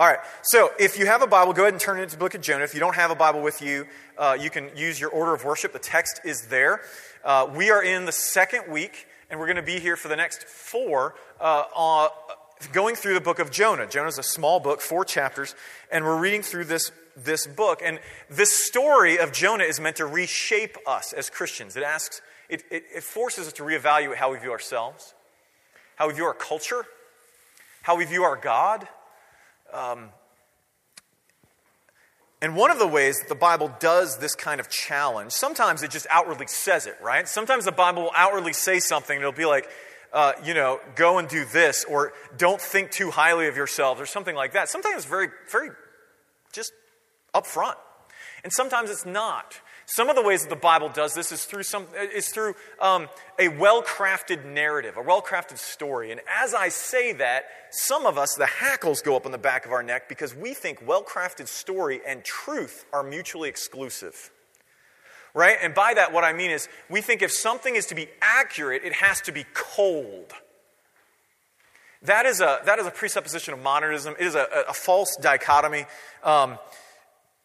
All right, so if you have a Bible, go ahead and turn it to the book of Jonah. If you don't have a Bible with you, uh, you can use your order of worship. The text is there. Uh, we are in the second week, and we're going to be here for the next four, uh, uh, going through the book of Jonah. Jonah is a small book, four chapters, and we're reading through this, this book. And this story of Jonah is meant to reshape us as Christians. It asks, it, it, it forces us to reevaluate how we view ourselves, how we view our culture, how we view our God um, and one of the ways that the Bible does this kind of challenge, sometimes it just outwardly says it, right? Sometimes the Bible will outwardly say something, and it'll be like, uh, you know, go and do this, or don't think too highly of yourselves, or something like that. Sometimes it's very, very just upfront. And sometimes it's not. Some of the ways that the Bible does this is through, some, is through um, a well crafted narrative, a well crafted story. And as I say that, some of us, the hackles go up on the back of our neck because we think well crafted story and truth are mutually exclusive. Right? And by that, what I mean is we think if something is to be accurate, it has to be cold. That is a, that is a presupposition of modernism. It is a, a, false dichotomy. Um,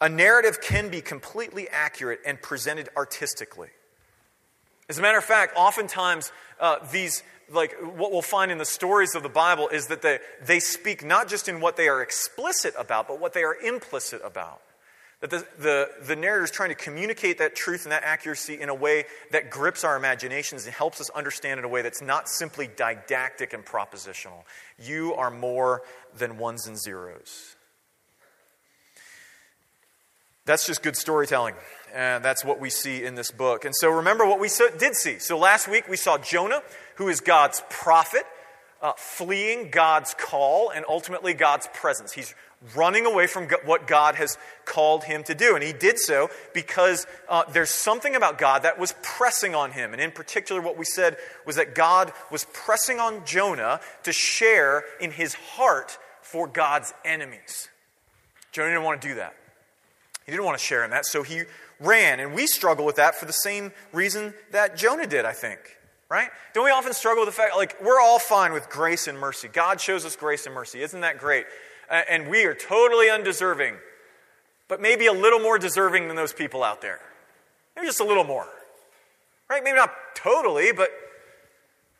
a narrative can be completely accurate and presented artistically. As a matter of fact, oftentimes uh, these, like what we'll find in the stories of the Bible is that they, they speak not just in what they are explicit about, but what they are implicit about. That the, the, the narrator is trying to communicate that truth and that accuracy in a way that grips our imaginations and helps us understand in a way that's not simply didactic and propositional. You are more than ones and zeros. That's just good storytelling. And that's what we see in this book. And so remember what we did see. So last week we saw Jonah, who is God's prophet, uh, fleeing God's call and ultimately God's presence. He's running away from what God has called him to do. And he did so because uh, there's something about God that was pressing on him. And in particular, what we said was that God was pressing on Jonah to share in his heart for God's enemies. Jonah didn't want to do that. He didn't want to share in that, so he ran. And we struggle with that for the same reason that Jonah did, I think. Right? Don't we often struggle with the fact, like, we're all fine with grace and mercy. God shows us grace and mercy. Isn't that great? And we are totally undeserving, but maybe a little more deserving than those people out there. Maybe just a little more. Right? Maybe not totally, but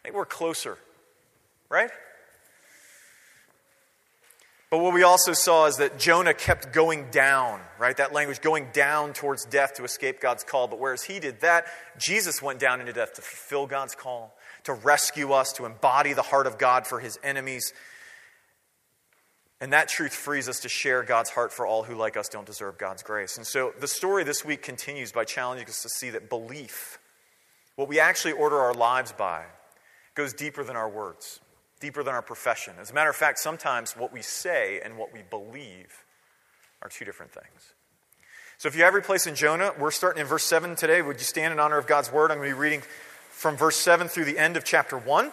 maybe we're closer. Right? But what we also saw is that Jonah kept going down, right? That language, going down towards death to escape God's call. But whereas he did that, Jesus went down into death to fulfill God's call, to rescue us, to embody the heart of God for his enemies. And that truth frees us to share God's heart for all who, like us, don't deserve God's grace. And so the story this week continues by challenging us to see that belief, what we actually order our lives by, goes deeper than our words deeper than our profession. As a matter of fact, sometimes what we say and what we believe are two different things. So if you have your place in Jonah, we're starting in verse 7 today. Would you stand in honor of God's word? I'm going to be reading from verse 7 through the end of chapter 1.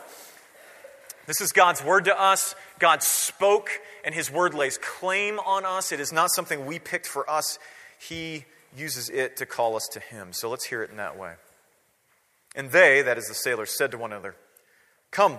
This is God's word to us. God spoke, and his word lays claim on us. It is not something we picked for us, he uses it to call us to him. So let's hear it in that way. And they, that is the sailors, said to one another, Come,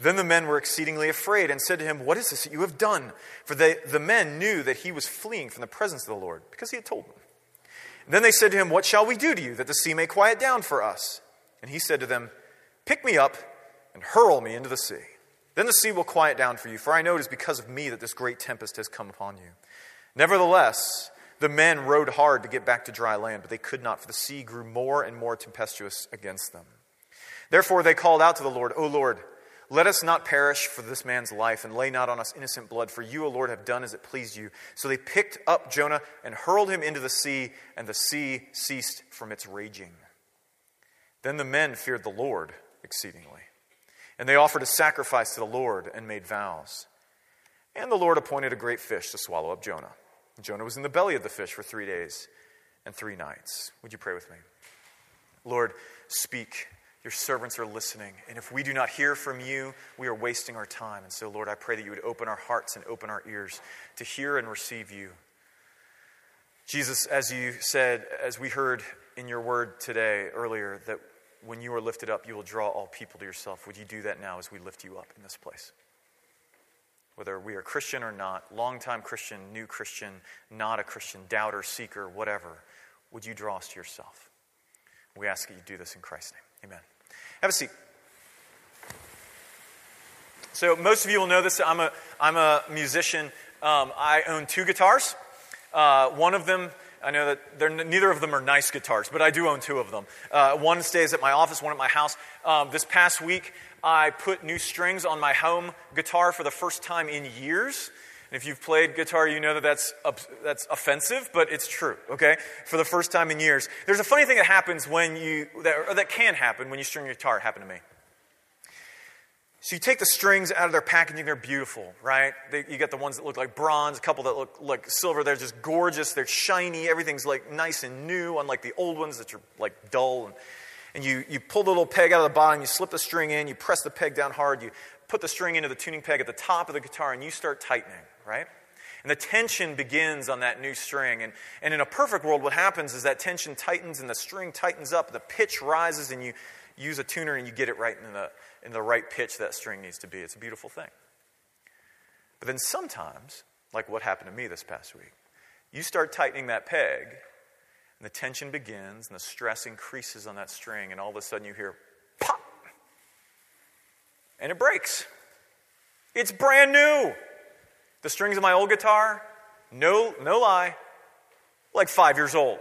Then the men were exceedingly afraid and said to him, What is this that you have done? For they, the men knew that he was fleeing from the presence of the Lord, because he had told them. And then they said to him, What shall we do to you, that the sea may quiet down for us? And he said to them, Pick me up and hurl me into the sea. Then the sea will quiet down for you, for I know it is because of me that this great tempest has come upon you. Nevertheless, the men rowed hard to get back to dry land, but they could not, for the sea grew more and more tempestuous against them. Therefore they called out to the Lord, O Lord, let us not perish for this man's life, and lay not on us innocent blood, for you, O Lord, have done as it pleased you. So they picked up Jonah and hurled him into the sea, and the sea ceased from its raging. Then the men feared the Lord exceedingly, and they offered a sacrifice to the Lord and made vows. And the Lord appointed a great fish to swallow up Jonah. Jonah was in the belly of the fish for three days and three nights. Would you pray with me? Lord, speak. Your servants are listening. And if we do not hear from you, we are wasting our time. And so, Lord, I pray that you would open our hearts and open our ears to hear and receive you. Jesus, as you said, as we heard in your word today, earlier, that when you are lifted up, you will draw all people to yourself. Would you do that now as we lift you up in this place? Whether we are Christian or not, longtime Christian, new Christian, not a Christian, doubter, seeker, whatever, would you draw us to yourself? We ask that you do this in Christ's name. Amen. Have a seat. So, most of you will know this. I'm a, I'm a musician. Um, I own two guitars. Uh, one of them, I know that they're, neither of them are nice guitars, but I do own two of them. Uh, one stays at my office, one at my house. Um, this past week, I put new strings on my home guitar for the first time in years. If you've played guitar, you know that that's, that's offensive, but it's true, okay? For the first time in years. There's a funny thing that happens when you, that, that can happen when you string your guitar. It happened to me. So you take the strings out of their packaging, they're beautiful, right? They, you get the ones that look like bronze, a couple that look like silver. They're just gorgeous, they're shiny, everything's like nice and new, unlike the old ones that are like dull. And, and you, you pull the little peg out of the bottom, you slip the string in, you press the peg down hard, you put the string into the tuning peg at the top of the guitar, and you start tightening right? And the tension begins on that new string. And, and in a perfect world, what happens is that tension tightens and the string tightens up, the pitch rises, and you use a tuner and you get it right in the, in the right pitch that string needs to be. It's a beautiful thing. But then sometimes, like what happened to me this past week, you start tightening that peg, and the tension begins, and the stress increases on that string, and all of a sudden you hear pop, and it breaks. It's brand new. The strings of my old guitar, no, no lie, like five years old.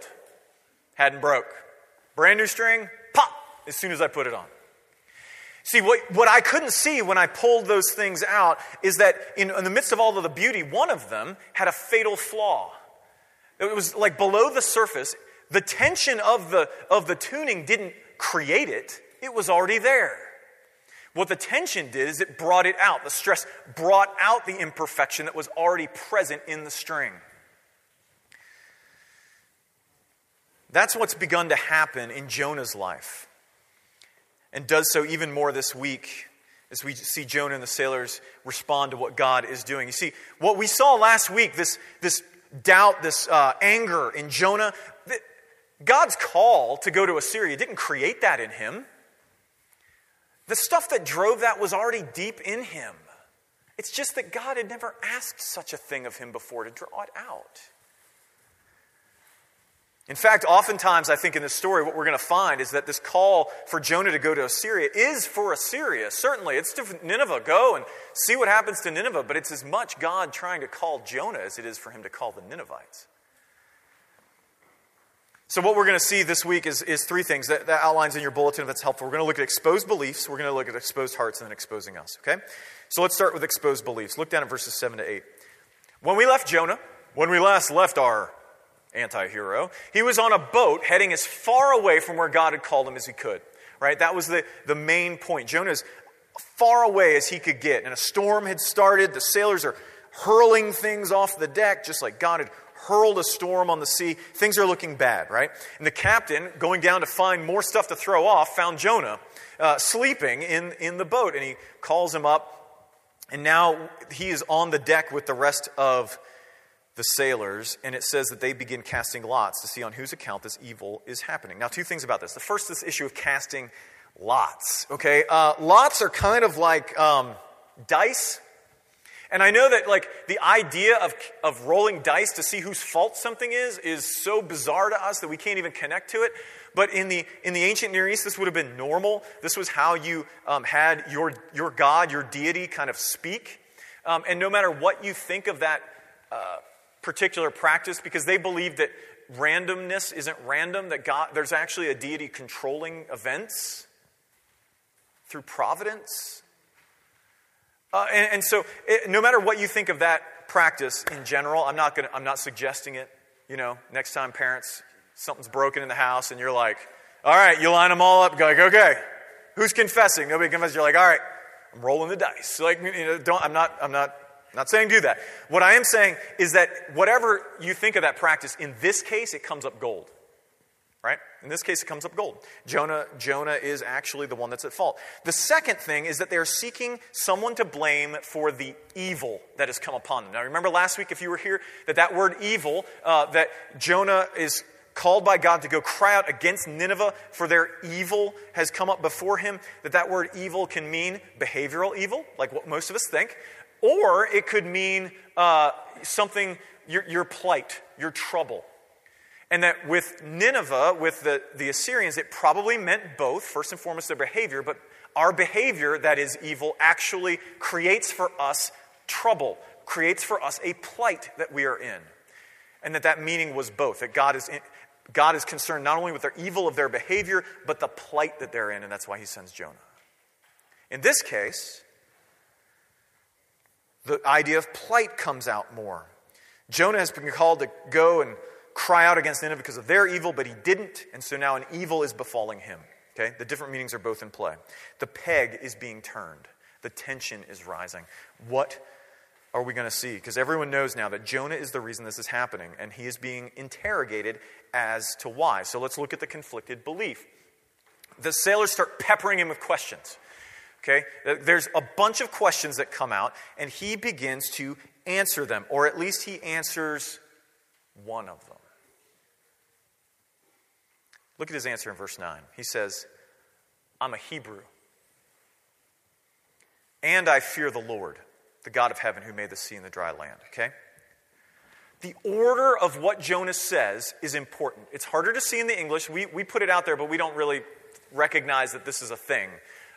Hadn't broke. Brand new string, pop, as soon as I put it on. See, what, what I couldn't see when I pulled those things out is that in, in the midst of all of the beauty, one of them had a fatal flaw. It was like below the surface. The tension of the, of the tuning didn't create it, it was already there. What the tension did is it brought it out. The stress brought out the imperfection that was already present in the string. That's what's begun to happen in Jonah's life, and does so even more this week as we see Jonah and the sailors respond to what God is doing. You see, what we saw last week, this, this doubt, this uh, anger in Jonah, God's call to go to Assyria didn't create that in him. The stuff that drove that was already deep in him. It's just that God had never asked such a thing of him before to draw it out. In fact, oftentimes, I think in this story, what we're going to find is that this call for Jonah to go to Assyria is for Assyria. Certainly, it's to Nineveh. Go and see what happens to Nineveh, but it's as much God trying to call Jonah as it is for him to call the Ninevites. So, what we're going to see this week is, is three things that, that outlines in your bulletin if that's helpful. We're going to look at exposed beliefs, we're going to look at exposed hearts, and then exposing us, okay? So, let's start with exposed beliefs. Look down at verses 7 to 8. When we left Jonah, when we last left our anti hero, he was on a boat heading as far away from where God had called him as he could, right? That was the, the main point. Jonah is far away as he could get, and a storm had started. The sailors are hurling things off the deck, just like God had hurled a storm on the sea. Things are looking bad, right? And the captain, going down to find more stuff to throw off, found Jonah uh, sleeping in, in the boat. And he calls him up. And now he is on the deck with the rest of the sailors. And it says that they begin casting lots to see on whose account this evil is happening. Now, two things about this. The first, this issue of casting lots. Okay? Uh, lots are kind of like um, dice and I know that like the idea of, of rolling dice to see whose fault something is is so bizarre to us that we can't even connect to it. But in the, in the ancient Near East, this would have been normal. This was how you um, had your, your God, your deity kind of speak. Um, and no matter what you think of that uh, particular practice, because they believed that randomness isn't random, that God, there's actually a deity controlling events through providence. Uh, and, and, so, it, no matter what you think of that practice in general, I'm not, gonna, I'm not suggesting it. You know, next time parents, something's broken in the house, and you're like, all right, you line them all up, like, okay, who's confessing? Nobody confesses. You're like, all right, I'm rolling the dice. Like, you know, don't, I'm not, I'm not, not saying do that. What I am saying is that whatever you think of that practice, in this case, it comes up gold. Right? In this case, it comes up gold. Jonah, Jonah is actually the one that's at fault. The second thing is that they're seeking someone to blame for the evil that has come upon them. Now, remember last week, if you were here, that that word evil, uh, that Jonah is called by God to go cry out against Nineveh for their evil has come up before him, that that word evil can mean behavioral evil, like what most of us think, or it could mean uh, something, your, your plight, your trouble. And that with Nineveh, with the, the Assyrians, it probably meant both, first and foremost, their behavior, but our behavior that is evil actually creates for us trouble, creates for us a plight that we are in. And that that meaning was both, that God is, in, God is concerned not only with their evil of their behavior, but the plight that they're in, and that's why he sends Jonah. In this case, the idea of plight comes out more. Jonah has been called to go and cry out against Nineveh because of their evil, but he didn't, and so now an evil is befalling him. Okay? The different meanings are both in play. The peg is being turned, the tension is rising. What are we going to see? Because everyone knows now that Jonah is the reason this is happening, and he is being interrogated as to why. So let's look at the conflicted belief. The sailors start peppering him with questions. Okay? There's a bunch of questions that come out, and he begins to answer them, or at least he answers one of them. Look at his answer in verse 9. He says, I'm a Hebrew, and I fear the Lord, the God of heaven who made the sea and the dry land. Okay? The order of what Jonah says is important. It's harder to see in the English. We, we put it out there, but we don't really recognize that this is a thing.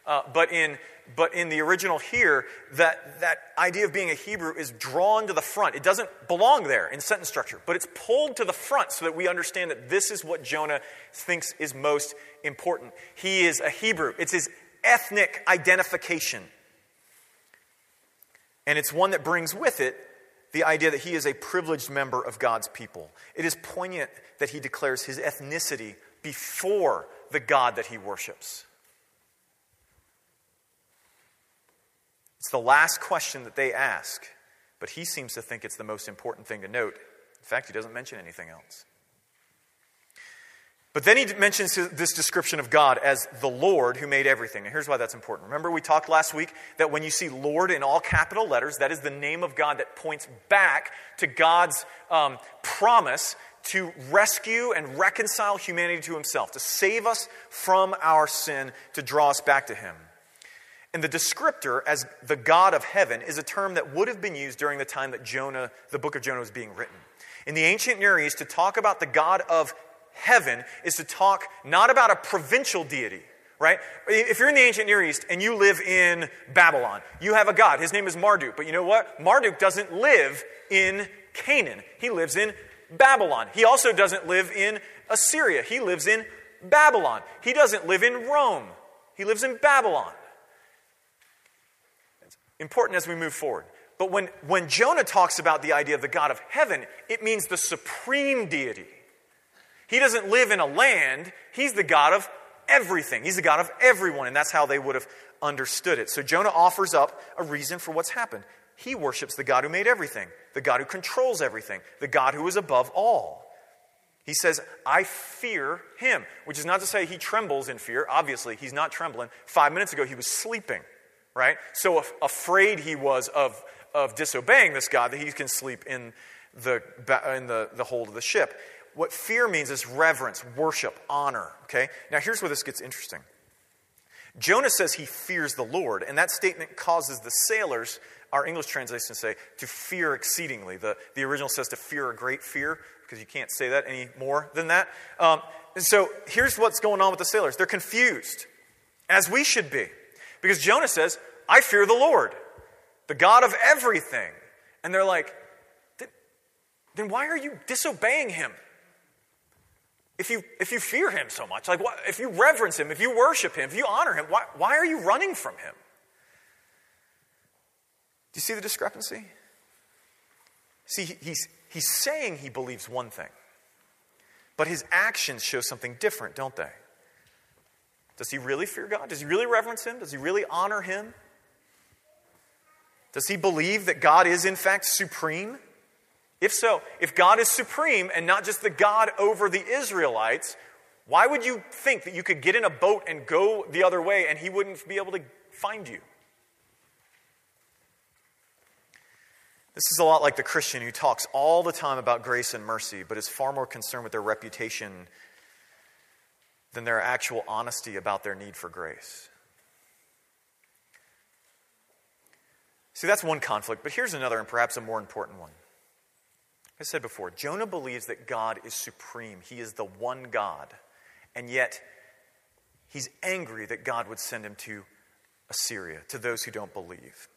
Uh, but, in, but in the original here, that, that idea of being a Hebrew is drawn to the front. It doesn't belong there in sentence structure, but it's pulled to the front so that we understand that this is what Jonah thinks is most important. He is a Hebrew, it's his ethnic identification. And it's one that brings with it the idea that he is a privileged member of God's people. It is poignant that he declares his ethnicity before the God that he worships. It's the last question that they ask, but he seems to think it's the most important thing to note. In fact, he doesn't mention anything else. But then he mentions this description of God as the Lord who made everything. And here's why that's important. Remember, we talked last week that when you see Lord in all capital letters, that is the name of God that points back to God's um, promise to rescue and reconcile humanity to himself, to save us from our sin, to draw us back to him. And the descriptor as the God of heaven is a term that would have been used during the time that Jonah, the book of Jonah, was being written. In the ancient Near East, to talk about the God of heaven is to talk not about a provincial deity, right? If you're in the ancient Near East and you live in Babylon, you have a God. His name is Marduk. But you know what? Marduk doesn't live in Canaan, he lives in Babylon. He also doesn't live in Assyria, he lives in Babylon. He doesn't live in Rome, he lives in Babylon important as we move forward. But when, when Jonah talks about the idea of the God of heaven, it means the supreme deity. He doesn't live in a land, he's the God of everything. He's the God of everyone, and that's how they would have understood it. So Jonah offers up a reason for what's happened. He worships the God who made everything, the God who controls everything, the God who is above all. He says, I fear him, which is not to say he trembles in fear. Obviously, he's not trembling. Five minutes ago, he was sleeping right? So af- afraid he was of, of disobeying this God that he can sleep in, the, in the, the hold of the ship. What fear means is reverence, worship, honor, okay? Now here's where this gets interesting. Jonah says he fears the Lord, and that statement causes the sailors, our English translation say, to fear exceedingly. The, the original says to fear a great fear, because you can't say that any more than that. Um, and so here's what's going on with the sailors they're confused, as we should be. Because Jonah says, I fear the Lord, the God of everything. And they're like, then why are you disobeying him? If you, if you fear him so much, like what, if you reverence him, if you worship him, if you honor him, why, why are you running from him? Do you see the discrepancy? See, he's, he's saying he believes one thing, but his actions show something different, don't they? Does he really fear God? Does he really reverence Him? Does he really honor Him? Does he believe that God is, in fact, supreme? If so, if God is supreme and not just the God over the Israelites, Why would you think that you could get in a boat and go the other way and he wouldn't be able to find you? This is a lot like the Christian who talks all the time about grace and mercy, but is far more concerned with their reputation than their actual honesty about their need for grace. See, that's one conflict, but here's another and perhaps a more important one. I said before, Jonah believes that God is supreme. He is the one God. And yet, he's angry that God would send him to Assyria, to those who don't believe.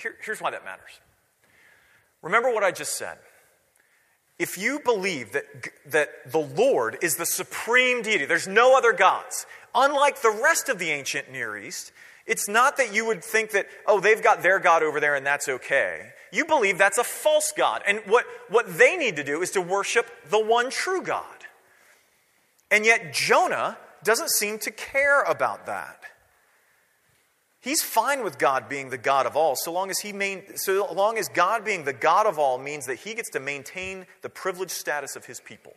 Here, here's why that matters. Remember what I just said. If you believe that, that the Lord is the supreme deity, there's no other gods, unlike the rest of the ancient Near East, it's not that you would think that, oh, they've got their God over there and that's okay. You believe that's a false God. And what, what they need to do is to worship the one true God. And yet, Jonah doesn't seem to care about that. He's fine with God being the God of all, so long as he main, so long as God being the God of all means that he gets to maintain the privileged status of his people.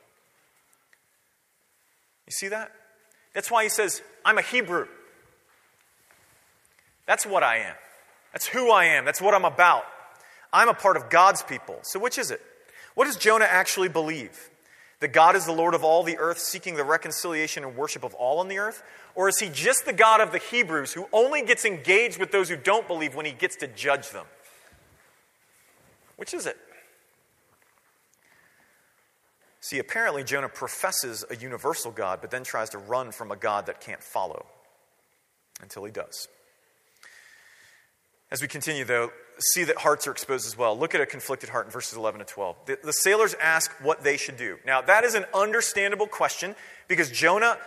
You see that? That's why he says, I'm a Hebrew. That's what I am. That's who I am. That's what I'm about. I'm a part of God's people. So, which is it? What does Jonah actually believe? That God is the Lord of all the earth, seeking the reconciliation and worship of all on the earth? Or is he just the God of the Hebrews who only gets engaged with those who don't believe when he gets to judge them? Which is it? See, apparently Jonah professes a universal God, but then tries to run from a God that can't follow until he does. As we continue, though, see that hearts are exposed as well. Look at a conflicted heart in verses 11 to 12. The, the, sailors ask what they should do. Now, that is an understandable question because Jonah,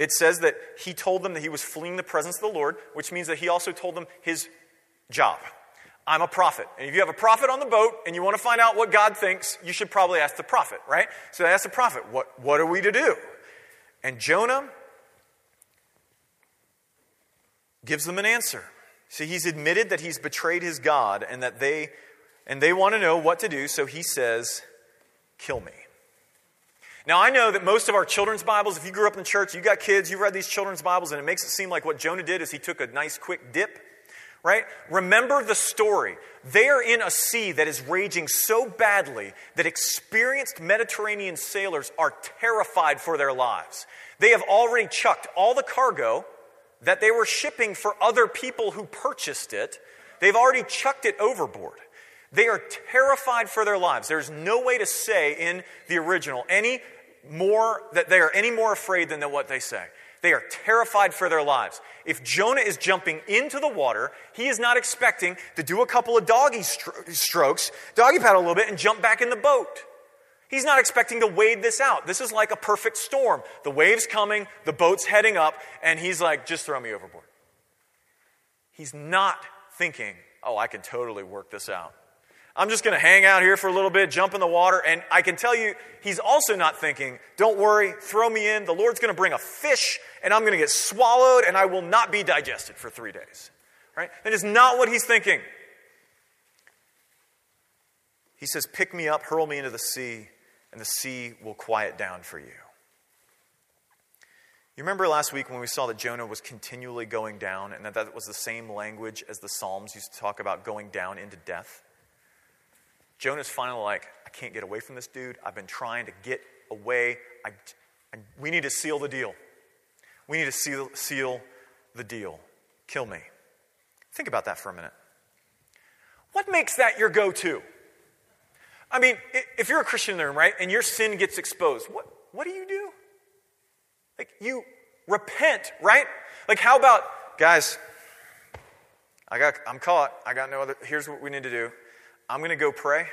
it says that he told them that he was fleeing the presence of the Lord, which means that he also told them his job. I'm a prophet. And if you have a prophet on the boat and you want to find out what God thinks, you should probably ask the prophet, right? So they ask the prophet, what, what are we to do? And Jonah gives them an answer. See, he's admitted that he's betrayed his God and that they and they want to know what to do, so he says, "Kill me." Now, I know that most of our children's Bibles, if you grew up in church, you got kids, you've read these children's Bibles, and it makes it seem like what Jonah did is he took a nice quick dip, right? Remember the story. They are in a sea that is raging so badly that experienced Mediterranean sailors are terrified for their lives. They have already chucked all the cargo that they were shipping for other people who purchased it, they've already chucked it overboard. They are terrified for their lives. There's no way to say in the original any more that they are any more afraid than what they say. They are terrified for their lives. If Jonah is jumping into the water, he is not expecting to do a couple of doggy strokes, doggy paddle a little bit, and jump back in the boat. He's not expecting to wade this out. This is like a perfect storm. The wave's coming, the boat's heading up, and he's like, just throw me overboard. He's not thinking, oh, I can totally work this out. I'm just going to hang out here for a little bit, jump in the water, and I can tell you, he's also not thinking, don't worry, throw me in. The Lord's going to bring a fish, and I'm going to get swallowed, and I will not be digested for three days. Right? That is not what he's thinking. He says, Pick me up, hurl me into the sea, and the sea will quiet down for you. You remember last week when we saw that Jonah was continually going down and that that was the same language as the Psalms used to talk about going down into death? Jonah's finally like, I can't get away from this dude. I've been trying to get away. I, I, we need to seal the deal. We need to seal, seal the deal. Kill me. Think about that for a minute. What makes that your go to? I mean, if you're a Christian in the room, right, and your sin gets exposed, what, what do you do? Like, you repent, right? Like, how about, guys, I got, I'm caught. I got no other, here's what we need to do. I'm going to go pray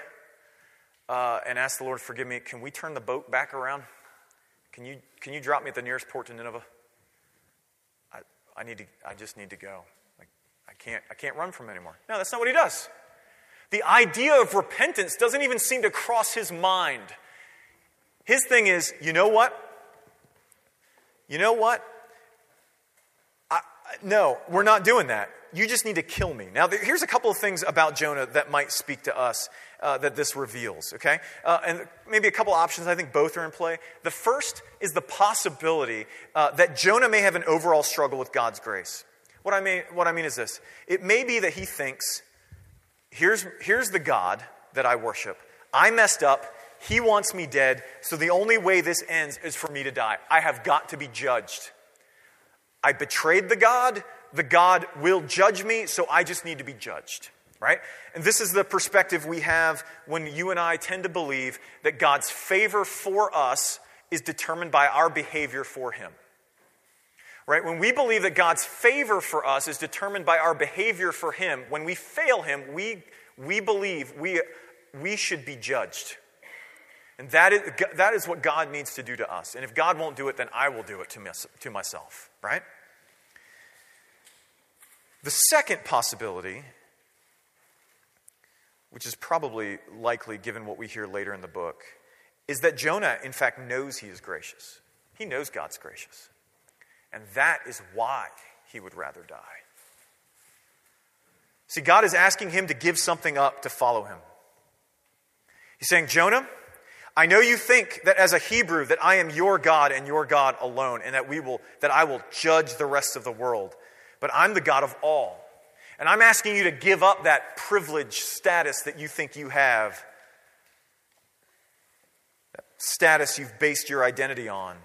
uh, and ask the Lord forgive me. Can we turn the boat back around? Can you, can you drop me at the nearest port to Nineveh? I, I, need to, I just need to go. Like, I, can't, I can't run from anymore. No, that's not what he does. The idea of repentance doesn't even seem to cross his mind. His thing is, you know what? You know what? I, no, we're not doing that. You just need to kill me. Now, here's a couple of things about Jonah that might speak to us uh, that this reveals, okay? Uh, and maybe a couple options. I think both are in play. The first is the possibility uh, that Jonah may have an overall struggle with God's grace. What I mean, what I mean is this it may be that he thinks, here's, here's the God that I worship. I messed up. He wants me dead. So the only way this ends is for me to die. I have got to be judged. I betrayed the God. The God will judge me, so I just need to be judged. Right? And this is the perspective we have when you and I tend to believe that God's favor for us is determined by our behavior for Him. Right? When we believe that God's favor for us is determined by our behavior for Him, when we fail Him, we, we believe we, we should be judged. And that is, that is what God needs to do to us. And if God won't do it, then I will do it to, my, to myself, right? The second possibility, which is probably likely given what we hear later in the book, is that Jonah, in fact, knows he is gracious. He knows God's gracious. And that is why he would rather die. See, God is asking him to give something up to follow him. He's saying, Jonah, I know you think that as a Hebrew that I am your God and your God alone, and that we will that I will judge the rest of the world. But I'm the God of all. And I'm asking you to give up that privileged status that you think you have. That status you've based your identity on.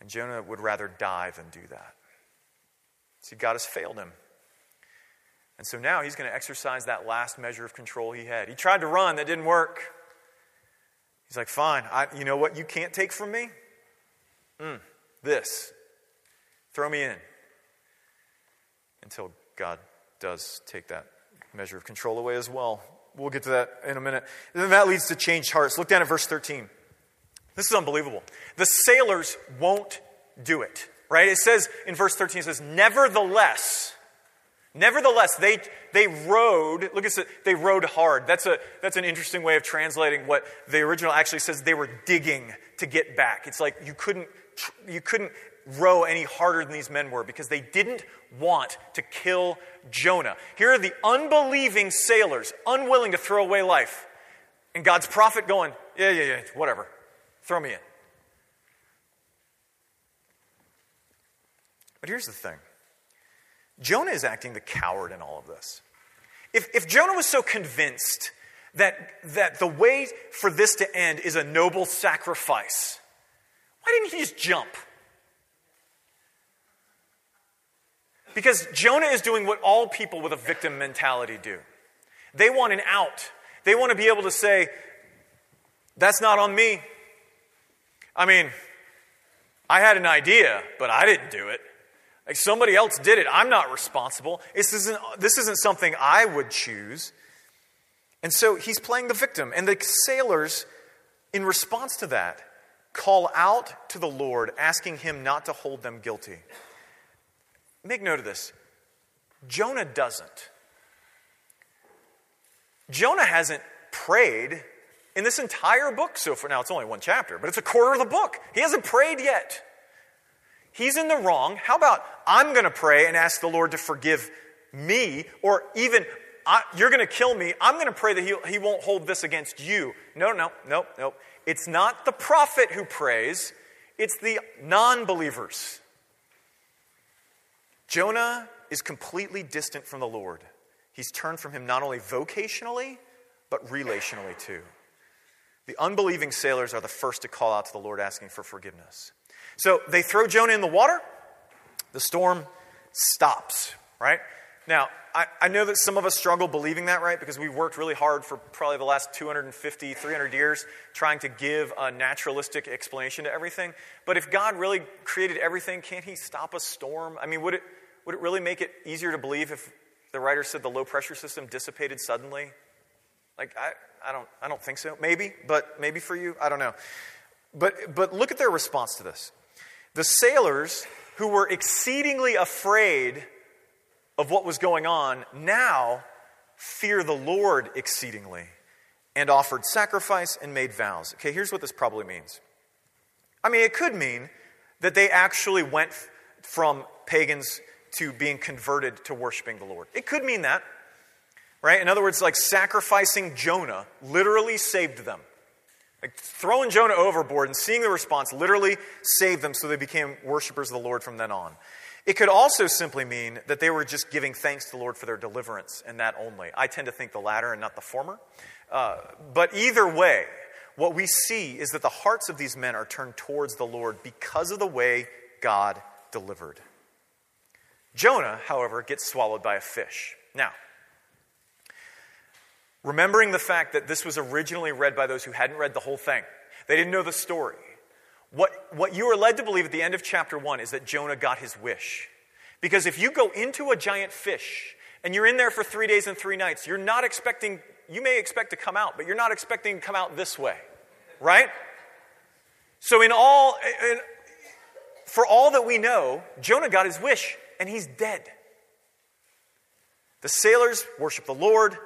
And Jonah would rather die than do that. See, God has failed him. And so now he's going to exercise that last measure of control he had. He tried to run, that didn't work. He's like, fine, I, you know what you can't take from me? Mm, this. Throw me in. Until God does take that measure of control away as well. We'll get to that in a minute. And then that leads to changed hearts. Look down at verse 13. This is unbelievable. The sailors won't do it, right? It says in verse 13, it says, Nevertheless, Nevertheless, they, they rowed, look at it, they rowed hard. That's, a, that's an interesting way of translating what the original actually says they were digging to get back. It's like you couldn't, you couldn't row any harder than these men were because they didn't want to kill Jonah. Here are the unbelieving sailors, unwilling to throw away life. And God's prophet going, yeah, yeah, yeah, whatever. Throw me in. But here's the thing Jonah is acting the coward in all of this. If, if Jonah was so convinced that, that the way for this to end is a noble sacrifice, why didn't he just jump? Because Jonah is doing what all people with a victim mentality do. They want an out. They want to be able to say, that's not on me. I mean, I had an idea, but I didn't do it. Like somebody else did it. I'm not responsible. This isn't, this isn't something I would choose. And so he's playing the victim. And the sailors, in response to that, call out to the Lord, asking him not to hold them guilty. Make note of this Jonah doesn't. Jonah hasn't prayed in this entire book so far. Now, it's only one chapter, but it's a quarter of the book. He hasn't prayed yet. He's in the wrong. How about I'm going to pray and ask the Lord to forgive me, or even I, you're going to kill me. I'm going to pray that he, he won't hold this against you. No, no, no, no. It's not the prophet who prays, it's the non believers. Jonah is completely distant from the Lord. He's turned from him not only vocationally, but relationally too. The unbelieving sailors are the first to call out to the Lord asking for forgiveness. So they throw Jonah in the water, the storm stops, right? Now, I, I, know that some of us struggle believing that, right? Because we've worked really hard for probably the last 250, 300 years trying to give a naturalistic explanation to everything. But if God really created everything, can't He stop a storm? I mean, would it, would it really make it easier to believe if the writer said the low pressure system dissipated suddenly? Like, I, I, don't, I don't think so. Maybe, but maybe for you, I don't know. But, but look at their response to this. The sailors, who were exceedingly afraid of what was going on, now fear the Lord exceedingly and offered sacrifice and made vows. Okay, here's what this probably means. I mean, it could mean that they actually went from pagans to being converted to worshiping the Lord. It could mean that, right? In other words, like sacrificing Jonah literally saved them. Like throwing Jonah overboard and seeing the response literally saved them so they became worshipers of the Lord from then on. It could also simply mean that they were just giving thanks to the Lord for their deliverance and that only. I tend to think the latter and not the former. Uh, but either way, what we see is that the hearts of these men are turned towards the Lord because of the way God delivered. Jonah, however, gets swallowed by a fish. Now, remembering the fact that this was originally read by those who hadn't read the whole thing, they didn't know the story. What, what you are led to believe at the end of chapter 1 is that Jonah got his wish. Because if you go into a giant fish and you're in there for three days and three nights, you're not expecting, you may expect to come out, but you're not expecting to come out this way, right? So, in all, in, for all that we know, Jonah got his wish and he's dead. The sailors worship the Lord.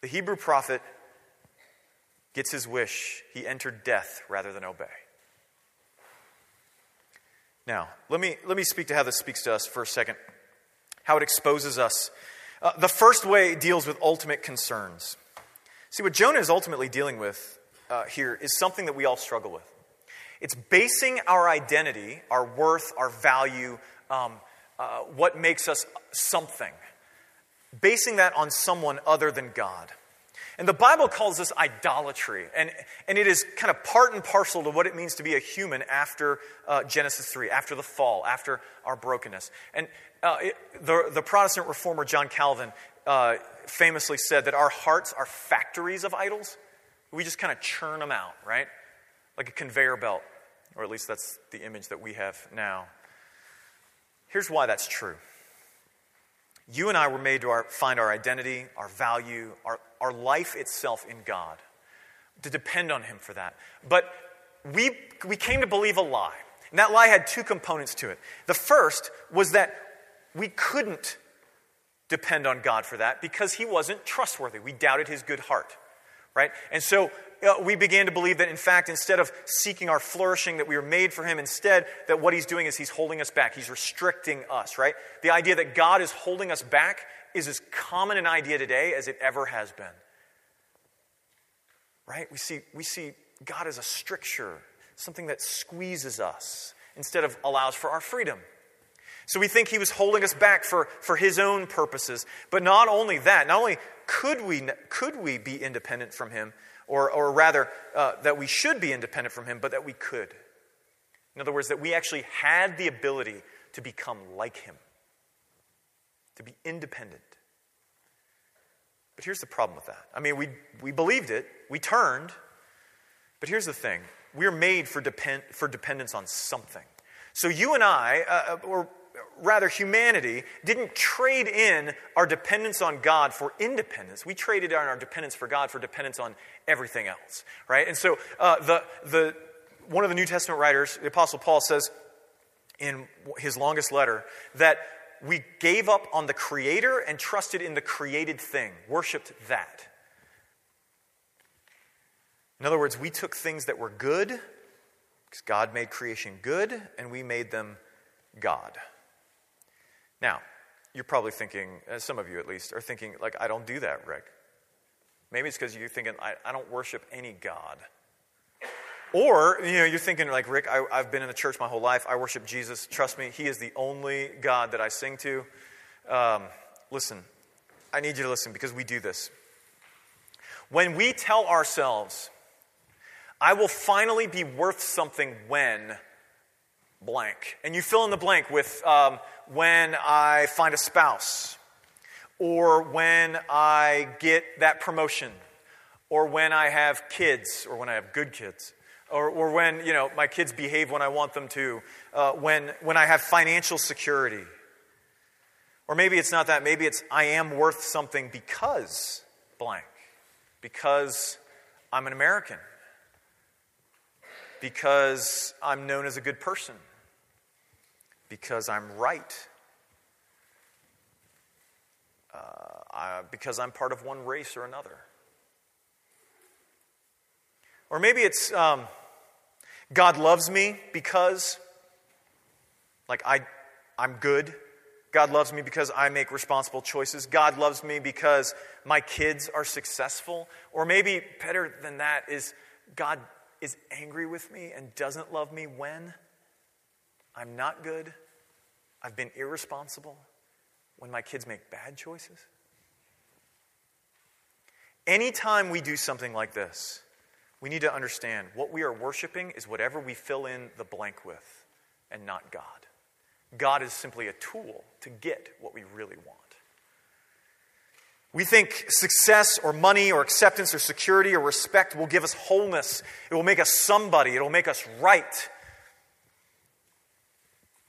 The Hebrew prophet gets his wish. He entered death rather than obey. Now, let me, let me speak to how this speaks to us for a second, how it exposes us. Uh, the first way deals with ultimate concerns. See, what Jonah is ultimately dealing with uh, here is something that we all struggle with. It's basing our identity, our worth, our value, um, uh, what makes us something, basing that on someone other than God. And the Bible calls this idolatry. And, and it is kind of part and parcel to what it means to be a human after uh, Genesis 3, after the fall, after our brokenness. And uh, it, the, the Protestant reformer John Calvin uh, famously said that our hearts are factories of idols. We just kind of churn them out, right? Like a conveyor belt. Or at least that's the image that we have now. Here's why that's true. You and I were made to our, find our identity, our value, our, our life itself in God, to depend on Him for that. But we, we came to believe a lie. And that lie had two components to it. The first was that we couldn't depend on God for that because He wasn't trustworthy. We doubted His good heart, right? And so Uh, we began to believe that, in fact, instead of seeking our flourishing, that we were made for Him, instead, that what He's doing is He's holding us back. He's restricting us, right? The idea that God is holding us back is as common an idea today as it ever has been. Right? We see, we see God as a stricture, something that squeezes us instead of allows for our freedom. So we think he was holding us back for, for his own purposes. But not only that, not only could we, could we be independent from him, or, or rather, uh, that we should be independent from Him, but that we could. In other words, that we actually had the ability to become like Him, to be independent. But here's the problem with that. I mean, we, we believed it, we turned, but here's the thing we're made for, depend, for dependence on something. So you and I, uh, uh or rather, humanity didn't trade in our dependence on God for independence. We traded in our dependence for God for dependence on everything else, right? And so, uh, the, the, one of the New Testament writers, the Apostle Paul, says in his longest letter that we gave up on the Creator and trusted in the created thing, worshiped that. In other words, we took things that were good, because God made creation good, and we made them God. Now, you're probably thinking, uh, some of you at least, are thinking, like, I don't do that, Rick. Maybe it's because you're thinking, I, I don't worship any God. Or, you know, you're thinking, like, Rick, I, have been in the church my whole life. I worship Jesus. Trust me, He is the only God that I sing to. Um, listen, I need you to listen because we do this. When we tell ourselves, I will finally be worth something when blank, and you fill in the blank with um, when I find a spouse, or when I get that promotion, or when I have kids, or when I have good kids, or, or when you know my kids behave when I want them to, uh, when when I have financial security, or maybe it's not that. Maybe it's I am worth something because blank, because I'm an American, because I'm known as a good person, because I'm right uh, because I'm part of one race or another. Or maybe it's um, God loves me because, like, I, I'm good God loves me because I make responsible choices. God loves me because my kids are successful. Or maybe better than that is God is angry with me and doesn't love me when I'm not good, I've been irresponsible, when my kids make bad choices. Anytime we do something like this, we need to understand what we are worshiping is whatever we fill in the blank with and not God. God is simply a tool to get what we really want. We think success or money or acceptance or security or respect will give us wholeness. It will make us somebody. It will make us right.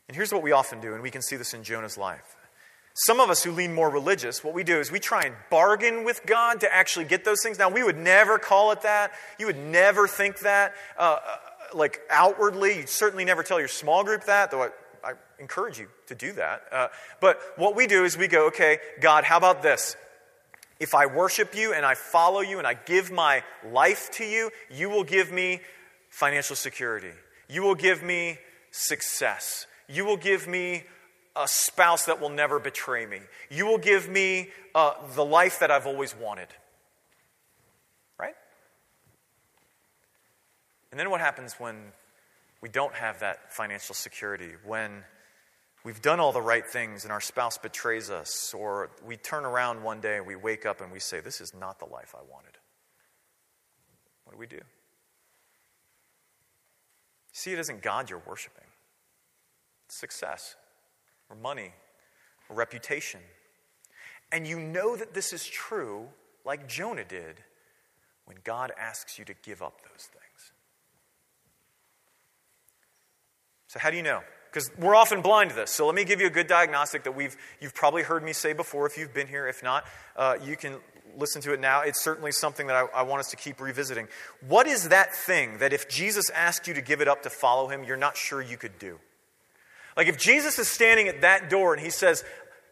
And here's what we often do, and we can see this in Jonah's life. Some of us who lean more religious, what we do is we try and bargain with God to actually get those things. Now, we would never call it that. You would never think that, uh, uh like outwardly. You'd certainly never tell your small group that, though I, I encourage you to do that. Uh, but what we do is we go, okay, God, how about this? If I worship you and I follow you and I give my life to you, you will give me financial security. You will give me success. You will give me a spouse that will never betray me. You will give me uh, the life that I've always wanted. Right? And then what happens when we don't have that financial security? When we've done all the right things and our spouse betrays us, or we turn around one day and we wake up and we say, This is not the life I wanted. What do we do? See, it isn't God you're worshiping, success or money or reputation. And you know that this is true, like Jonah did, when God asks you to give up those things. So, how do you know? Because we're often blind to this. So, let me give you a good diagnostic that we've, you've probably heard me say before if you've been here. If not, uh, you can listen to it now. It's certainly something that I, I want us to keep revisiting. What is that thing that if Jesus asked you to give it up to follow him, you're not sure you could do? Like if Jesus is standing at that door and he says,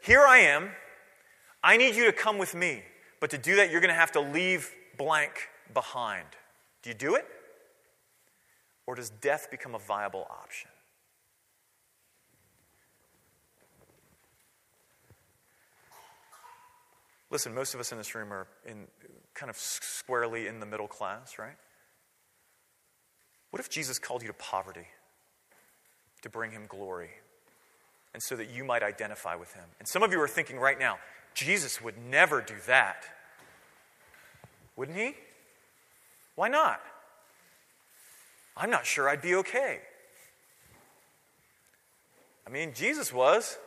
Here I am, I need you to come with me. But to do that, you're going to have to leave blank behind. Do you do it? Or does death become a viable option? Listen, most of us in this room are in kind of squarely in the middle class, right? What if Jesus called you to poverty? To bring him glory and so that you might identify with him. And some of you are thinking right now, Jesus would never do that. Wouldn't he? Why not? I'm not sure I'd be okay. I mean, Jesus was.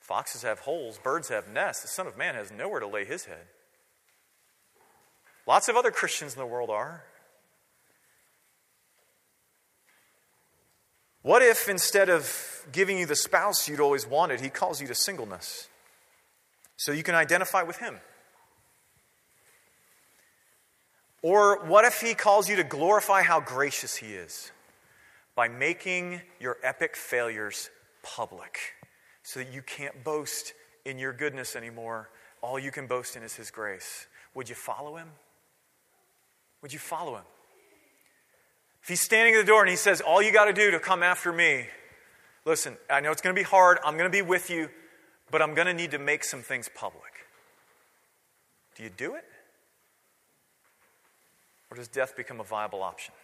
Foxes have holes, birds have nests. The Son of Man has nowhere to lay his head. Lots of other Christians in the world are. What if instead of giving you the spouse you'd always wanted, he calls you to singleness so you can identify with him? Or what if he calls you to glorify how gracious he is by making your epic failures public so that you can't boast in your goodness anymore? All you can boast in is his grace. Would you follow him? Would you follow him? He's standing at the door and he says, All you got to do to come after me, listen, I know it's going to be hard. I'm going to be with you, but I'm going to need to make some things public. Do you do it? Or does death become a viable option?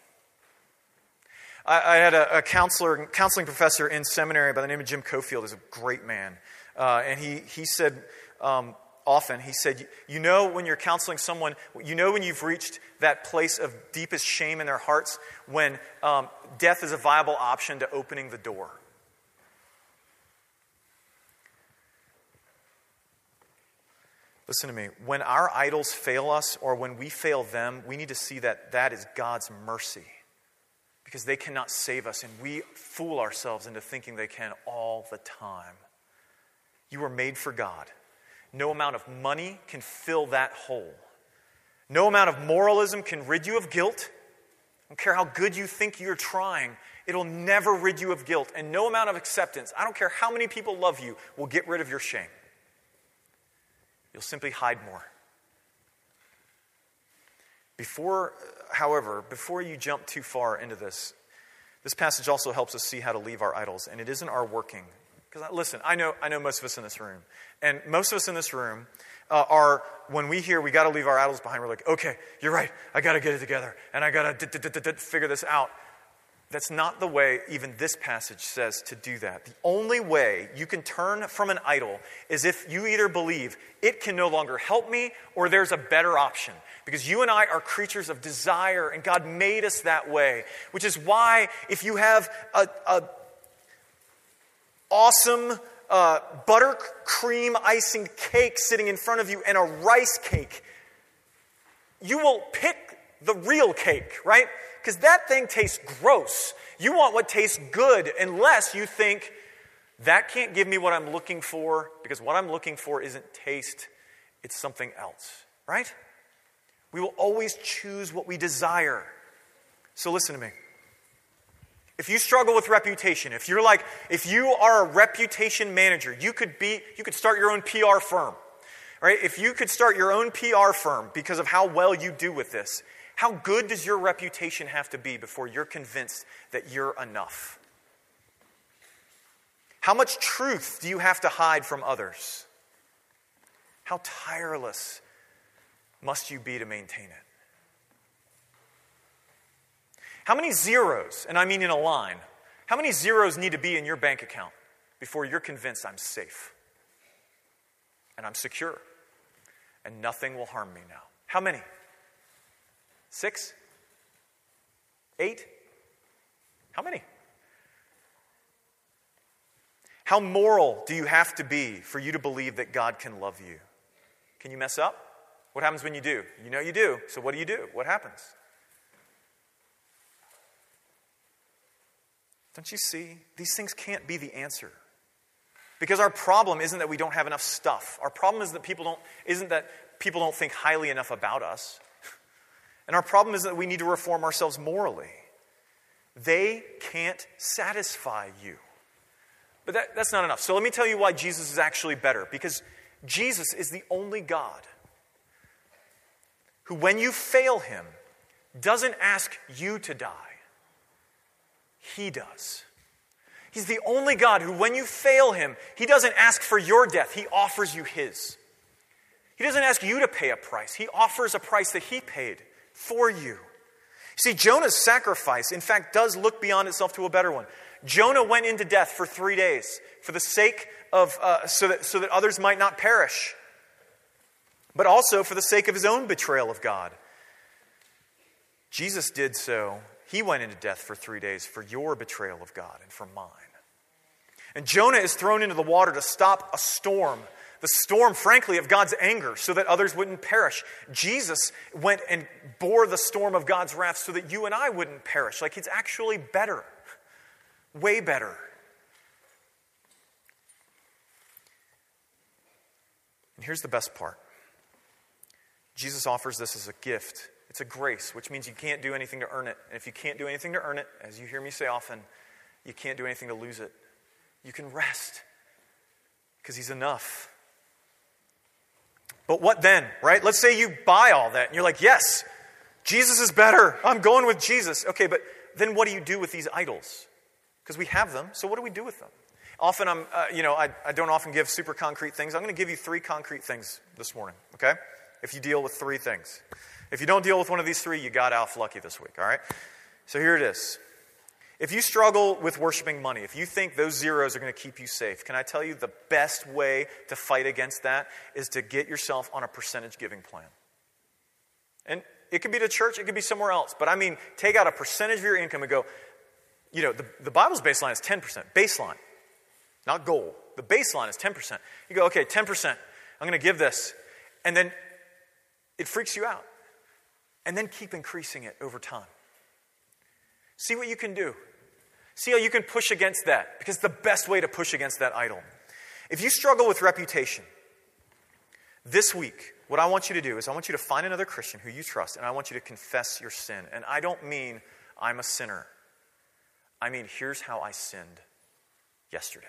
I, I had a, a, counselor, counseling professor in seminary by the name of Jim Cofield. He's a great man. Uh, and he, he said, um, often, he said, You know, when you're counseling someone, you know when you've reached that place of deepest shame in their hearts, when um, death is a viable option to opening the door. Listen to me. When our idols fail us or when we fail them, we need to see that that is God's mercy because they cannot save us and we fool ourselves into thinking they can all the time. You were made for God. No amount of money can fill that hole. No amount of moralism can rid you of guilt. I don't care how good you think you're trying, it'll never rid you of guilt. And no amount of acceptance, I don't care how many people love you, will get rid of your shame. You'll simply hide more. Before, however, before you jump too far into this, this passage also helps us see how to leave our idols. And it isn't our working, Because listen, I know, I know most of us in this room, and most of us in this room uh, are when we hear we got to leave our idols behind, we're like, okay, you're right, I got to get it together, and I got to figure this out. That's not the way even this passage says to do that. The only way you can turn from an idol is if you either believe it can no longer help me or there's a better option. Because you and I are creatures of desire, and God made us that way. Which is why, if you have a, a awesome uh, buttercream icing cake sitting in front of you and a rice cake, you will pick the real cake, right? Because that thing tastes gross. You want what tastes good, unless you think that can't give me what I'm looking for, because what I'm looking for isn't taste, it's something else, right? We will always choose what we desire. So listen to me. If you struggle with reputation, if you're like, if you are a reputation manager, you could be, you could start your own PR firm. Right? If you could start your own PR firm because of how well you do with this, how good does your reputation have to be before you're convinced that you're enough? How much truth do you have to hide from others? How tireless must you be to maintain it? How many zeros, and I mean in a line, how many zeros need to be in your bank account before you're convinced I'm safe and I'm secure and nothing will harm me now? How many? Six? Eight? How many? How moral do you have to be for you to believe that God can love you? Can you mess up? What happens when you do? You know you do. So what do you do? What happens? Don't you see? These things can't be the answer. Because our problem isn't that we don't have enough stuff. Our problem is that people don't isn't that people don't think highly enough about us. And our problem is that we need to reform ourselves morally. They can't satisfy you. But that, that's not enough. So let me tell you why Jesus is actually better. Because Jesus is the only God who, when you fail him, doesn't ask you to die, he does. He's the only God who, when you fail him, he doesn't ask for your death, he offers you his. He doesn't ask you to pay a price, he offers a price that he paid for you. See, Jonah's sacrifice, in fact, does look beyond itself to a better one. Jonah went into death for three days for the sake of, uh, so, that, so that others might not perish, but also for the sake of his own betrayal of God. Jesus did so. He went into death for three days for your betrayal of God and for mine. And Jonah is thrown into the water to stop a storm the storm, frankly, of God's anger so that others wouldn't perish. Jesus went and bore the storm of God's wrath so that you and I wouldn't perish. Like it's actually better, way better. And here's the best part Jesus offers this as a gift. It's a grace, which means you can't do anything to earn it. And if you can't do anything to earn it, as you hear me say often, you can't do anything to lose it. You can rest because He's enough. But what then, right? Let's say you buy all that and you're like, yes, Jesus is better. I'm going with Jesus. Okay, but then what do you do with these idols? Because we have them, so what do we do with them? Often I'm, uh, you know, I, I don't often give super concrete things. I'm going to give you three concrete things this morning, okay? If you deal with three things. If you don't deal with one of these three, you got off lucky this week, all right? So here it is. If you struggle with worshiping money, if you think those zeros are going to keep you safe, can I tell you the best way to fight against that is to get yourself on a percentage giving plan? And it could be to church, it could be somewhere else. But I mean, take out a percentage of your income and go, you know, the, the Bible's baseline is 10%, baseline, not goal. The baseline is 10%. You go, okay, 10%, I'm going to give this. And then it freaks you out. And then keep increasing it over time. See what you can do. See how you can push against that, because the best way to push against that idol. If you struggle with reputation, this week, what I want you to do is I want you to find another Christian who you trust, and I want you to confess your sin. And I don't mean I'm a sinner, I mean, here's how I sinned yesterday.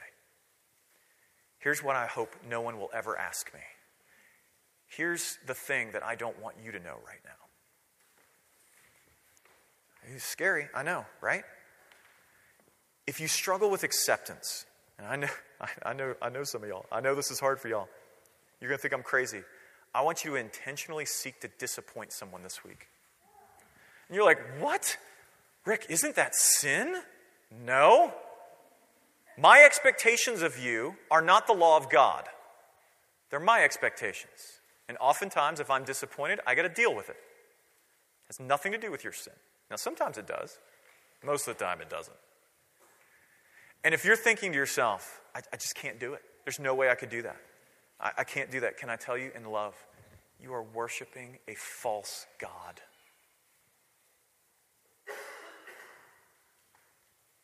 Here's what I hope no one will ever ask me. Here's the thing that I don't want you to know right now. It's scary, I know, right? If you struggle with acceptance, And I know, I know, I know some of y'all. I know this is hard for y'all. You're going to think I'm crazy. I want you to intentionally seek to disappoint someone this week. And you're like, what? Rick, isn't that sin? No. My expectations of you are not the law of God, they're my expectations. And oftentimes, if I'm disappointed, I got to deal with it. It has nothing to do with your sin. Now, sometimes it does, most of the time, it doesn't. And if you're thinking to yourself, I, I just can't do it, there's no way I could do that. I, I can't do that. Can I tell you in love, you are worshiping a false God.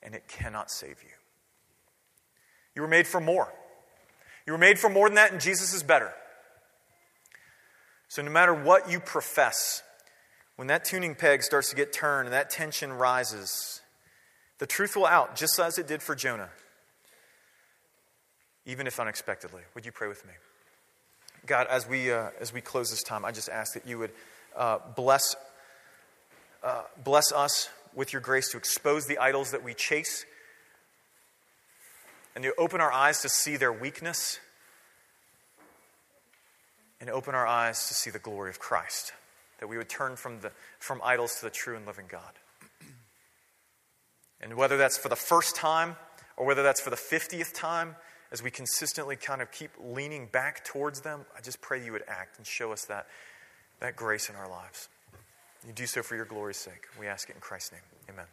And it cannot save you. You were made for more. You were made for more than that, and Jesus is better. So, no matter what you profess, when that tuning peg starts to get turned and that tension rises, the truth will out, just as it did for Jonah, even if unexpectedly. Would you pray with me? God, as we, uh, as we close this time, I just ask that you would uh, bless, uh, bless us with your grace to expose the idols that we chase and to open our eyes to see their weakness and open our eyes to see the glory of Christ. That we would turn from, the, from idols to the true and living God. And whether that's for the first time or whether that's for the 50th time, as we consistently kind of keep leaning back towards them, I just pray you would act and show us that, that grace in our lives. You do so for your glory's sake. We ask it in Christ's name. Amen.